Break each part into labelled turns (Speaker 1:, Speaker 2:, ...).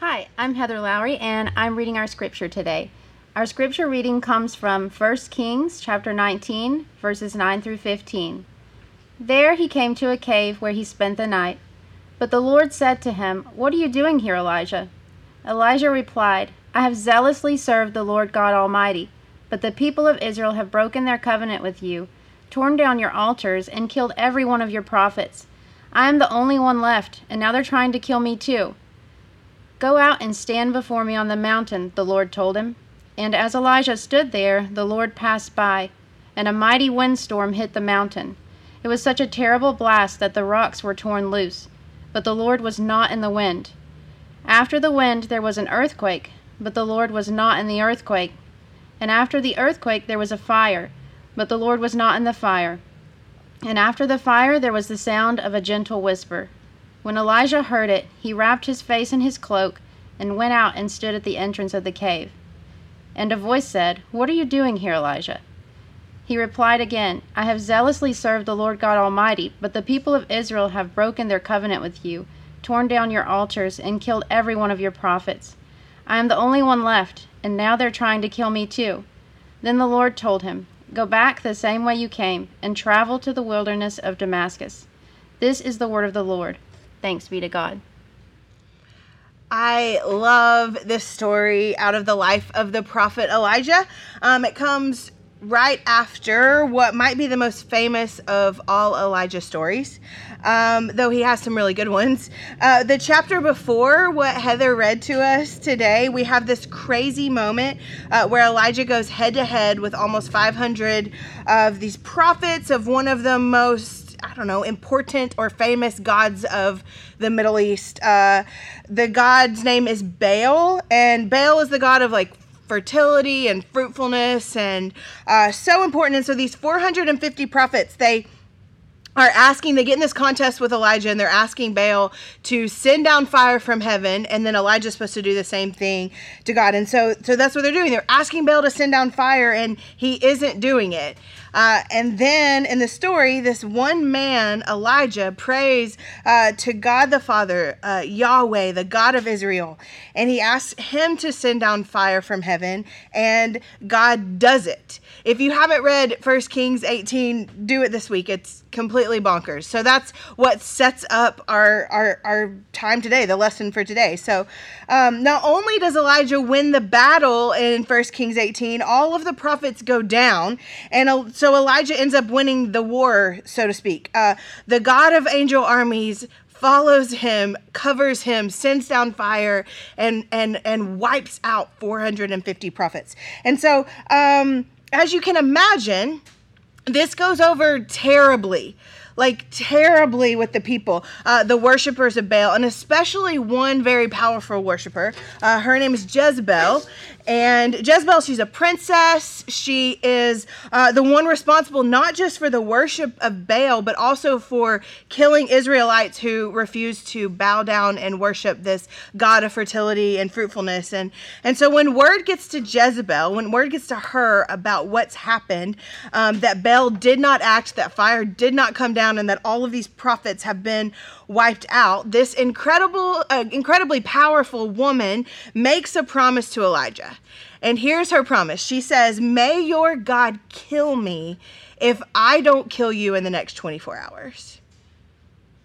Speaker 1: Hi, I'm Heather Lowry, and I'm reading our scripture today. Our scripture reading comes from 1 Kings chapter 19, verses 9 through 15. There he came to a cave where he spent the night. But the Lord said to him, What are you doing here, Elijah? Elijah replied, I have zealously served the Lord God Almighty, but the people of Israel have broken their covenant with you, torn down your altars, and killed every one of your prophets. I am the only one left, and now they're trying to kill me too. Go out and stand before me on the mountain, the Lord told him. And as Elijah stood there, the Lord passed by, and a mighty windstorm hit the mountain. It was such a terrible blast that the rocks were torn loose, but the Lord was not in the wind. After the wind, there was an earthquake, but the Lord was not in the earthquake. And after the earthquake, there was a fire, but the Lord was not in the fire. And after the fire, there was the sound of a gentle whisper. When Elijah heard it, he wrapped his face in his cloak and went out and stood at the entrance of the cave. And a voice said, What are you doing here, Elijah? He replied again, I have zealously served the Lord God Almighty, but the people of Israel have broken their covenant with you, torn down your altars, and killed every one of your prophets. I am the only one left, and now they're trying to kill me too. Then the Lord told him, Go back the same way you came, and travel to the wilderness of Damascus. This is the word of the Lord. Thanks be to God.
Speaker 2: I love this story out of the life of the prophet Elijah. Um, it comes right after what might be the most famous of all Elijah stories, um, though he has some really good ones. Uh, the chapter before what Heather read to us today, we have this crazy moment uh, where Elijah goes head to head with almost 500 of these prophets of one of the most I don't know, important or famous gods of the Middle East. Uh, the god's name is Baal, and Baal is the god of like fertility and fruitfulness and uh, so important. And so these 450 prophets, they are asking, they get in this contest with Elijah and they're asking Baal to send down fire from heaven. And then Elijah's supposed to do the same thing to God. And so, so that's what they're doing. They're asking Baal to send down fire and he isn't doing it. Uh, and then in the story, this one man, Elijah, prays uh, to God the Father, uh, Yahweh, the God of Israel. And he asks him to send down fire from heaven. And God does it. If you haven't read 1 Kings 18, do it this week. It's completely bonkers. So that's what sets up our our, our time today, the lesson for today. So um, not only does Elijah win the battle in 1 Kings 18, all of the prophets go down, and so Elijah ends up winning the war, so to speak. Uh, the God of angel armies follows him, covers him, sends down fire, and and and wipes out 450 prophets. And so, um, as you can imagine, this goes over terribly like terribly with the people, uh, the worshippers of Baal, and especially one very powerful worshiper. Uh, her name is Jezebel, and Jezebel, she's a princess. She is uh, the one responsible not just for the worship of Baal, but also for killing Israelites who refused to bow down and worship this God of fertility and fruitfulness. And, and so when word gets to Jezebel, when word gets to her about what's happened, um, that Baal did not act, that fire did not come down, and that all of these prophets have been wiped out, this incredible, uh, incredibly powerful woman makes a promise to Elijah. And here's her promise. She says, May your God kill me if I don't kill you in the next 24 hours.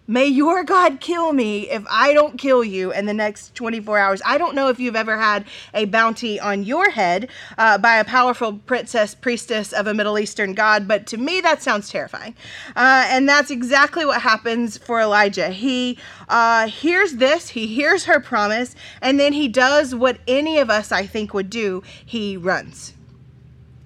Speaker 2: May your God kill me if I don't kill you in the next 24 hours. I don't know if you've ever had a bounty on your head uh, by a powerful princess, priestess of a Middle Eastern god, but to me that sounds terrifying. Uh, and that's exactly what happens for Elijah. He uh, hears this, he hears her promise, and then he does what any of us, I think, would do he runs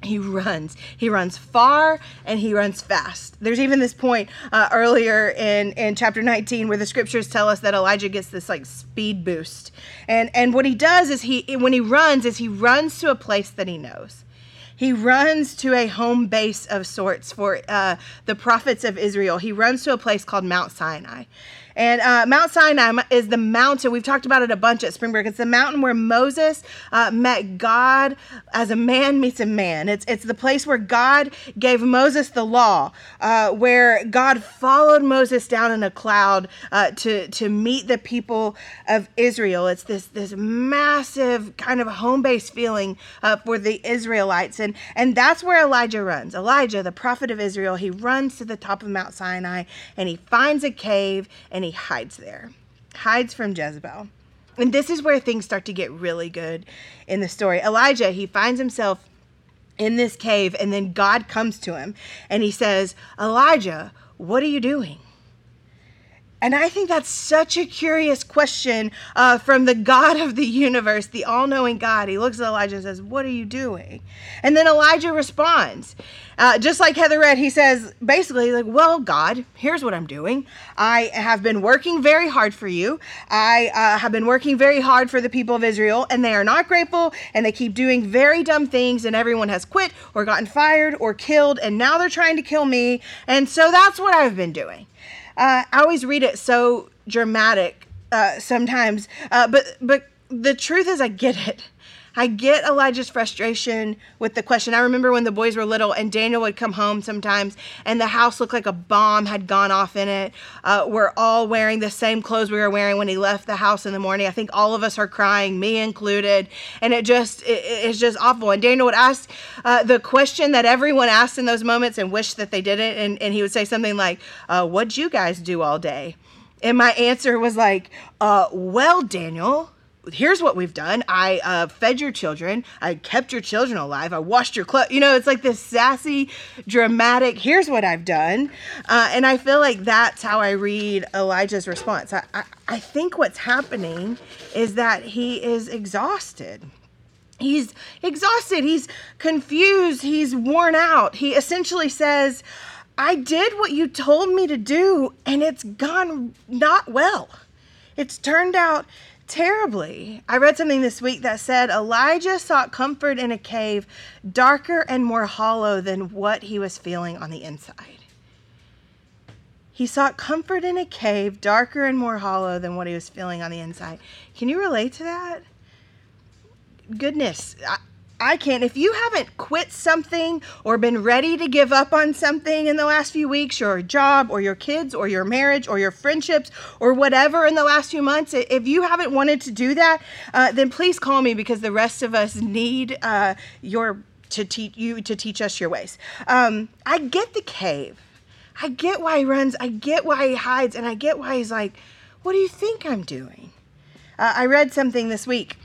Speaker 2: he runs. He runs far and he runs fast. There's even this point uh, earlier in, in chapter 19 where the scriptures tell us that Elijah gets this like speed boost. And and what he does is he when he runs is he runs to a place that he knows. He runs to a home base of sorts for uh, the prophets of Israel. He runs to a place called Mount Sinai. And uh, Mount Sinai is the mountain. We've talked about it a bunch at Springbrook. It's the mountain where Moses uh, met God as a man meets a man. It's it's the place where God gave Moses the law, uh, where God followed Moses down in a cloud uh, to to meet the people of Israel. It's this this massive kind of home base feeling uh, for the Israelites, and and that's where Elijah runs. Elijah, the prophet of Israel, he runs to the top of Mount Sinai and he finds a cave and he he hides there, hides from Jezebel. And this is where things start to get really good in the story. Elijah, he finds himself in this cave, and then God comes to him and he says, Elijah, what are you doing? And I think that's such a curious question uh, from the God of the universe, the all knowing God. He looks at Elijah and says, What are you doing? And then Elijah responds. Uh, just like Heather read, he says, basically, like, Well, God, here's what I'm doing. I have been working very hard for you. I uh, have been working very hard for the people of Israel, and they are not grateful, and they keep doing very dumb things, and everyone has quit or gotten fired or killed, and now they're trying to kill me. And so that's what I've been doing. Uh, I always read it so dramatic uh, sometimes, uh, but but the truth is, I get it. I get Elijah's frustration with the question. I remember when the boys were little and Daniel would come home sometimes and the house looked like a bomb had gone off in it. Uh, we're all wearing the same clothes we were wearing when he left the house in the morning. I think all of us are crying, me included. And it just, it, it's just awful. And Daniel would ask uh, the question that everyone asked in those moments and wish that they didn't. And, and he would say something like, uh, What'd you guys do all day? And my answer was like, uh, Well, Daniel, here's what we've done. I uh, fed your children. I kept your children alive. I washed your clothes. You know, it's like this sassy, dramatic, here's what I've done. Uh, and I feel like that's how I read Elijah's response. I, I, I think what's happening is that he is exhausted. He's exhausted. He's confused. He's worn out. He essentially says, I did what you told me to do, and it's gone not well. It's turned out terribly. I read something this week that said Elijah sought comfort in a cave darker and more hollow than what he was feeling on the inside. He sought comfort in a cave darker and more hollow than what he was feeling on the inside. Can you relate to that? Goodness, I can't. If you haven't quit something or been ready to give up on something in the last few weeks, your job or your kids or your marriage or your friendships or whatever in the last few months, if you haven't wanted to do that, uh, then please call me because the rest of us need uh, your to teach you to teach us your ways. Um, I get the cave. I get why he runs. I get why he hides, and I get why he's like, "What do you think I'm doing?" Uh, I read something this week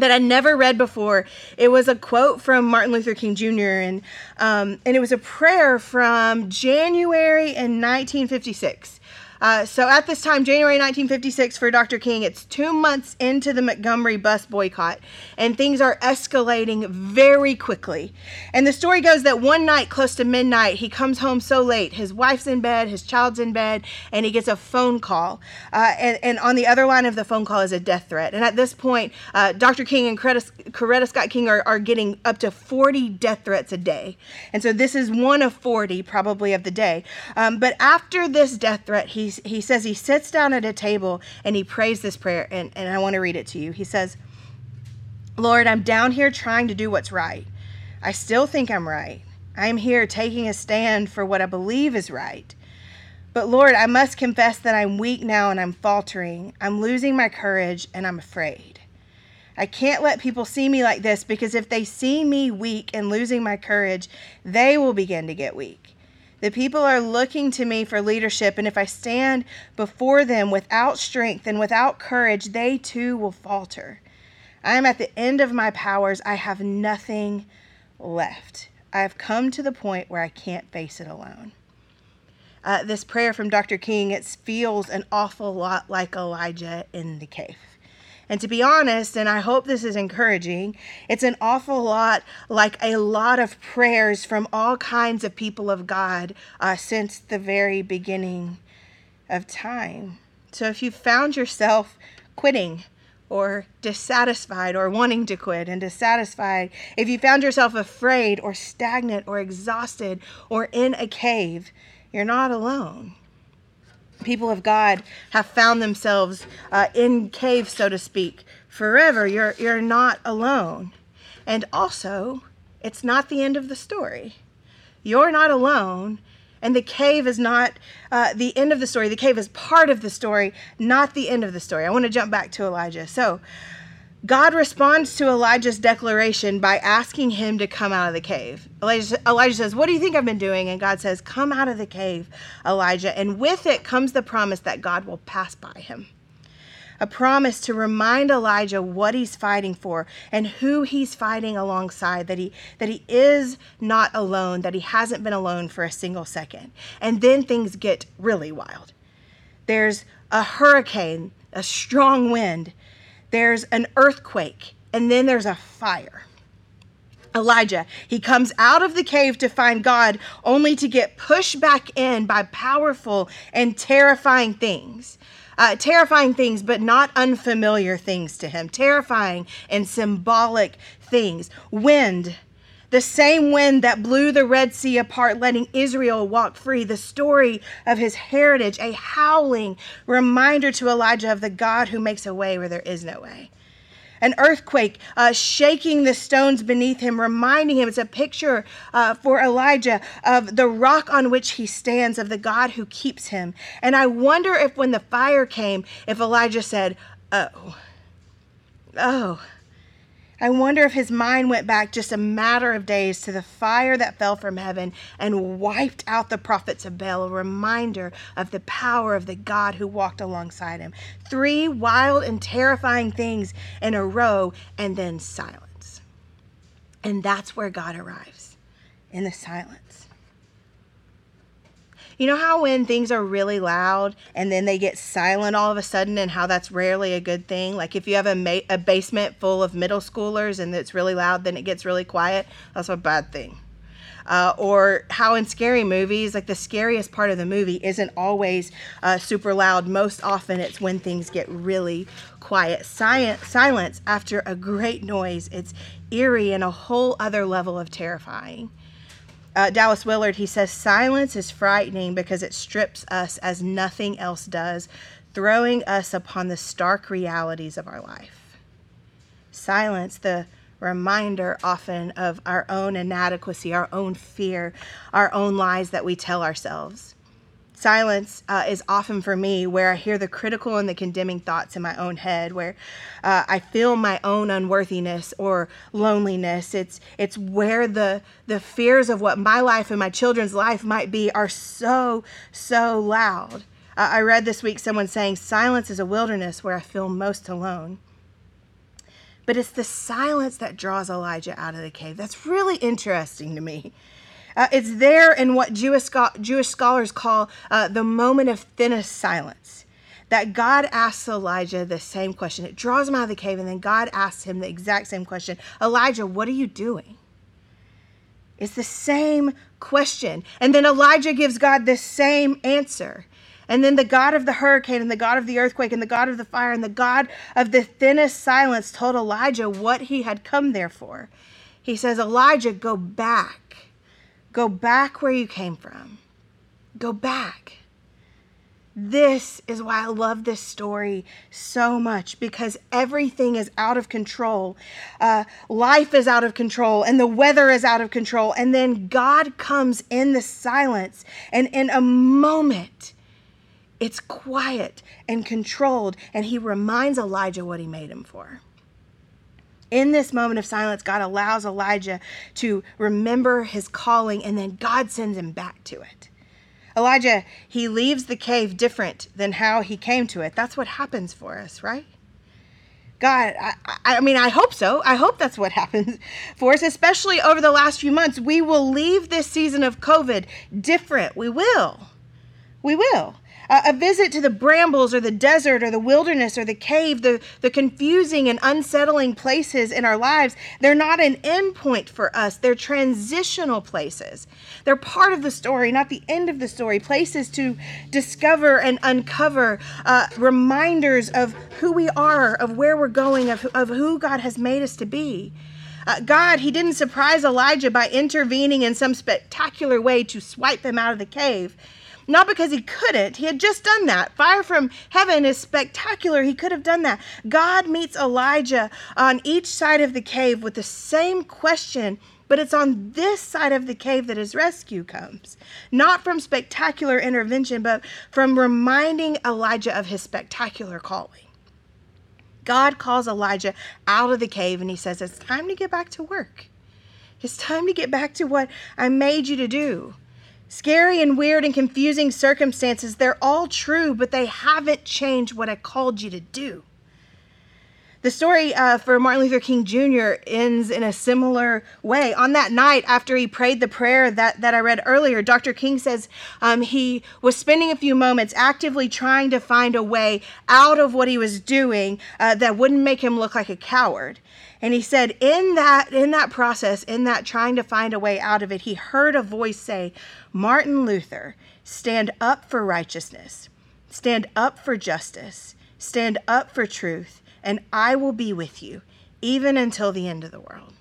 Speaker 2: that I never read before. It was a quote from Martin Luther King Jr. and um, and it was a prayer from January in 1956. Uh, so at this time, January 1956, for Dr. King, it's two months into the Montgomery bus boycott, and things are escalating very quickly. And the story goes that one night, close to midnight, he comes home so late. His wife's in bed, his child's in bed, and he gets a phone call. Uh, and, and, on the other line of the phone call is a death threat. And at this point, uh, Dr. King and Coretta, Scott King are, are getting up to 40 death threats a day. And so this is one of 40, probably, of the day. Um, but after this death threat, he says he sits down at a table and he prays this prayer, and, and I want to read it to you. He says, Lord, I'm down here trying to do what's right. I still think I'm right. I am here taking a stand for what I believe is right. But Lord, I must confess that I'm weak now and I'm faltering. I'm losing my courage and I'm afraid. I can't let people see me like this because if they see me weak and losing my courage, they will begin to get weak. The people are looking to me for leadership, and if I stand before them without strength and without courage, they too will falter. I am at the end of my powers. I have nothing left. I have come to the point where I can't face it alone. Uh, this prayer from Dr. King, it feels an awful lot like Elijah in the cave. And to be honest, and I hope this is encouraging, it's an awful lot like a lot of prayers from all kinds of people of God uh, since the very beginning of time. So if you found yourself quitting or dissatisfied or wanting to quit and dissatisfied, if you found yourself afraid or stagnant or exhausted or in a cave, you're not alone. People of God have found themselves uh, in caves, so to speak, forever. You're, you're not alone. And also, it's not the end of the story. You're not alone, and the cave is not uh, the end of the story. The cave is part of the story, not the end of the story. I want to jump back to Elijah. So, God responds to Elijah's declaration by asking him to come out of the cave. Elijah, Elijah, says, What do you think I've been doing? And God says, Come out of the cave, Elijah. And with it comes the promise that God will pass by him a promise to remind Elijah what he's fighting for and who he's fighting alongside that he that he is not alone that he hasn't been alone for a single second and then things get really wild there's a hurricane a strong wind there's an earthquake and then there's a fire. Elijah, he comes out of the cave to find God only to get pushed back in by powerful and terrifying things. Uh, terrifying things, but not unfamiliar things to him, terrifying and symbolic things. Wind, the same wind that blew the Red Sea apart, letting Israel walk free, the story of his heritage, a howling reminder to Elijah of the God who makes a way where there is no way an earthquake uh, shaking the stones beneath him, reminding him it's a picture uh, for Elijah of the rock on which he stands, of the God who keeps him. And I wonder if when the fire came, if Elijah said, Oh, oh, I wonder if his mind went back just a matter of days to the fire that fell from heaven and wiped out the prophets of Baal, a reminder of the power of the God who walked alongside him. Three wild and terrifying things in a row, and then silence. And that's where God arrives in the silence. You know how when things are really loud and then they get silent all of a sudden, and how that's rarely a good thing? Like if you have a, ma- a basement full of middle schoolers and it's really loud, then it gets really quiet. That's a bad thing. Uh, or how in scary movies, like the scariest part of the movie isn't always uh, super loud. Most often, it's when things get really quiet. Science, silence after a great noise. It's eerie and a whole other level of terrifying uh, Dallas Willard, he says, silence is frightening because it strips us as nothing else does, throwing us upon the stark realities of our life. Silence, the reminder often of our own inadequacy, our own fear, our own lies that we tell ourselves. Silence uh, is often for me where I hear the critical and the condemning thoughts in my own head, where uh, I feel my own unworthiness or loneliness. It's it's where the the fears of what my life and my children's life might be are so so loud. Uh, I read this week someone saying silence is a wilderness where I feel most alone. But it's the silence that draws Elijah out of the cave. That's really interesting to me. Uh, it's there in what Jewish, Jewish scholars call uh, the moment of thinnest silence. That God asks Elijah the same question. It draws him out of the cave, and then God asks him the exact same question Elijah, what are you doing? It's the same question. And then Elijah gives God the same answer. And then the God of the hurricane and the God of the earthquake and the God of the fire and the God of the thinnest silence told Elijah what he had come there for. He says, Elijah, go back Go back where you came from. Go back. This is why I love this story so much because everything is out of control. Uh, life is out of control and the weather is out of control. And then God comes in the silence, and in a moment, it's quiet and controlled. And he reminds Elijah what he made him for. In this moment of silence, God allows Elijah to remember his calling, and then God sends him back to it. Elijah, he leaves the cave different than how he came to it. That's what happens for us, right? God, I, I, mean, I hope so. I hope that's what happens for us, especially over the last few months. We will leave this season of COVID different. We will. We will. A visit to the brambles or the desert or the wilderness or the cave, the, the confusing and unsettling places in our lives, they're not an endpoint for us. They're transitional places. They're part of the story, not the end of the story. Places to discover and uncover uh, reminders of who we are, of where we're going, of, of who God has made us to be. Uh, God, He didn't surprise Elijah by intervening in some spectacular way to swipe him out of the cave. Not because he couldn't, he had just done that. Fire from heaven is spectacular. He could have done that. God meets Elijah on each side of the cave with the same question but it's on this side of the cave that his rescue comes. Not from spectacular intervention, but from reminding Elijah of his spectacular calling. God calls Elijah out of the cave and he says, It's time to get back to work. It's time to get back to what I made you to do. Scary and weird and confusing circumstances, they're all true, but they haven't changed what I called you to do. The story uh, for Martin Luther King Jr. ends in a similar way. On that night, after he prayed the prayer that, that I read earlier, Dr. King says um, he was spending a few moments actively trying to find a way out of what he was doing uh, that wouldn't make him look like a coward. And he said, in that in that process, in that trying to find a way out of it, he heard a voice say, Martin Luther, stand up for righteousness, stand up for justice, stand up for truth, and I will be with you, even until the end of the world.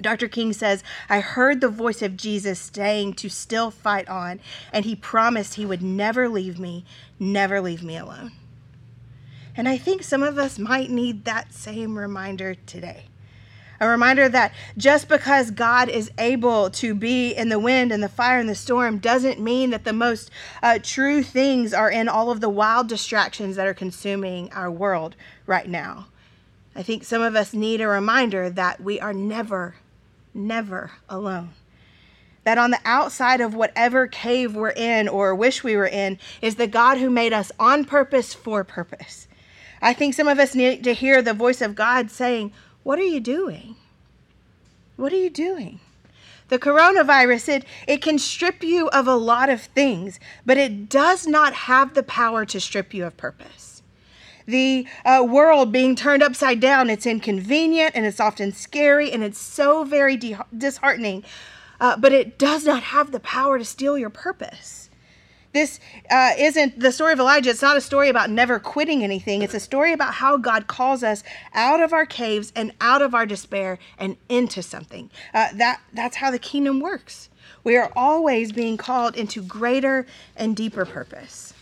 Speaker 2: Dr. King says, I heard the voice of Jesus saying to still fight on, and he promised he would never leave me, never leave me alone. And I think some of us might need that same reminder today. A reminder that just because God is able to be in the wind and the fire and the storm doesn't mean that the most uh, true things are in all of the wild distractions that are consuming our world right now. I think some of us need a reminder that we are never, never alone that on the outside of whatever cave we're in or wish we were in is the God who made us on purpose for purpose. I think some of us need to hear the voice of God saying, What are you doing? What are you doing? The coronavirus, it, it can strip you of a lot of things, but it does not have the power to strip you of purpose. The uh, world being turned upside down, it's inconvenient and it's often scary and it's so very de- disheartening, uh, but it does not have the power to steal your purpose. This uh, isn't the story of Elijah. It's not a story about never quitting anything. It's a story about how God calls us out of our caves and out of our despair and into something. Uh, that that's how the kingdom works. We are always being called into greater and deeper purpose.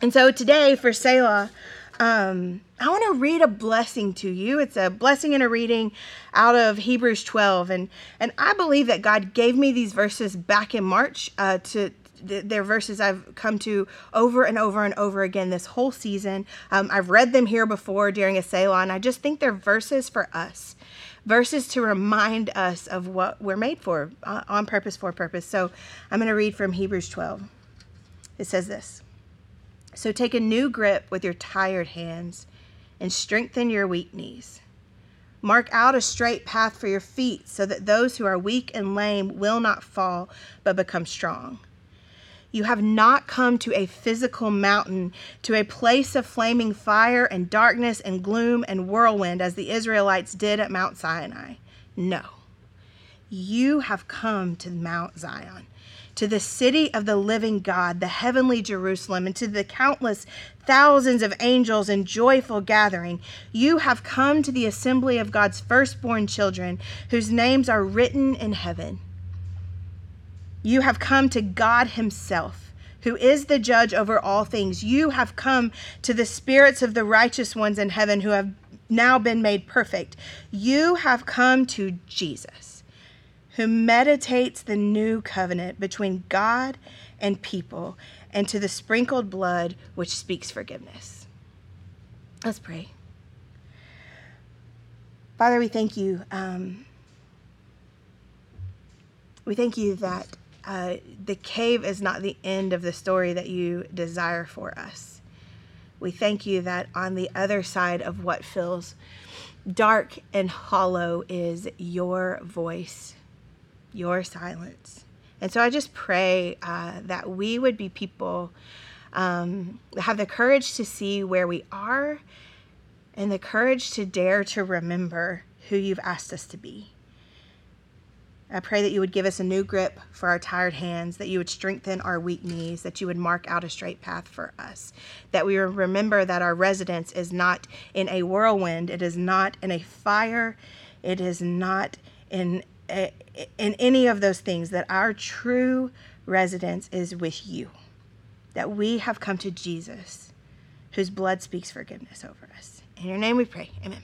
Speaker 2: And so today for Selah, um, I want to read a blessing to you. It's a blessing in a reading out of Hebrews 12, and and I believe that God gave me these verses back in March uh, to they're verses I've come to over and over and over again this whole season. Um, I've read them here before during a Selah, and I just think they're verses for us, verses to remind us of what we're made for, uh, on purpose, for purpose. So I'm going to read from Hebrews 12. It says this So take a new grip with your tired hands and strengthen your weak knees. Mark out a straight path for your feet so that those who are weak and lame will not fall but become strong. You have not come to a physical mountain, to a place of flaming fire and darkness and gloom and whirlwind, as the Israelites did at Mount Sinai. No. You have come to Mount Zion, to the city of the living God, the heavenly Jerusalem, and to the countless thousands of angels in joyful gathering. You have come to the assembly of God's firstborn children, whose names are written in heaven. You have come to God Himself, who is the judge over all things. You have come to the spirits of the righteous ones in heaven who have now been made perfect. You have come to Jesus, who meditates the new covenant between God and people, and to the sprinkled blood which speaks forgiveness. Let's pray. Father, we thank you. Um, we thank you that uh, the cave is not the end of the story that you desire for us. We thank you that on the other side of what feels dark and hollow is your voice, your silence. And so I just pray uh, that we would be people um, have the courage to see where we are and the courage to dare to remember who you've asked us to be. I pray that you would give us a new grip for our tired hands, that you would strengthen our weak knees, that you would mark out a straight path for us, that we remember that our residence is not in a whirlwind, it is not in a fire, it is not in a, in any of those things, that our true residence is with you, that we have come to Jesus, whose blood speaks forgiveness over us. In your name we pray. Amen.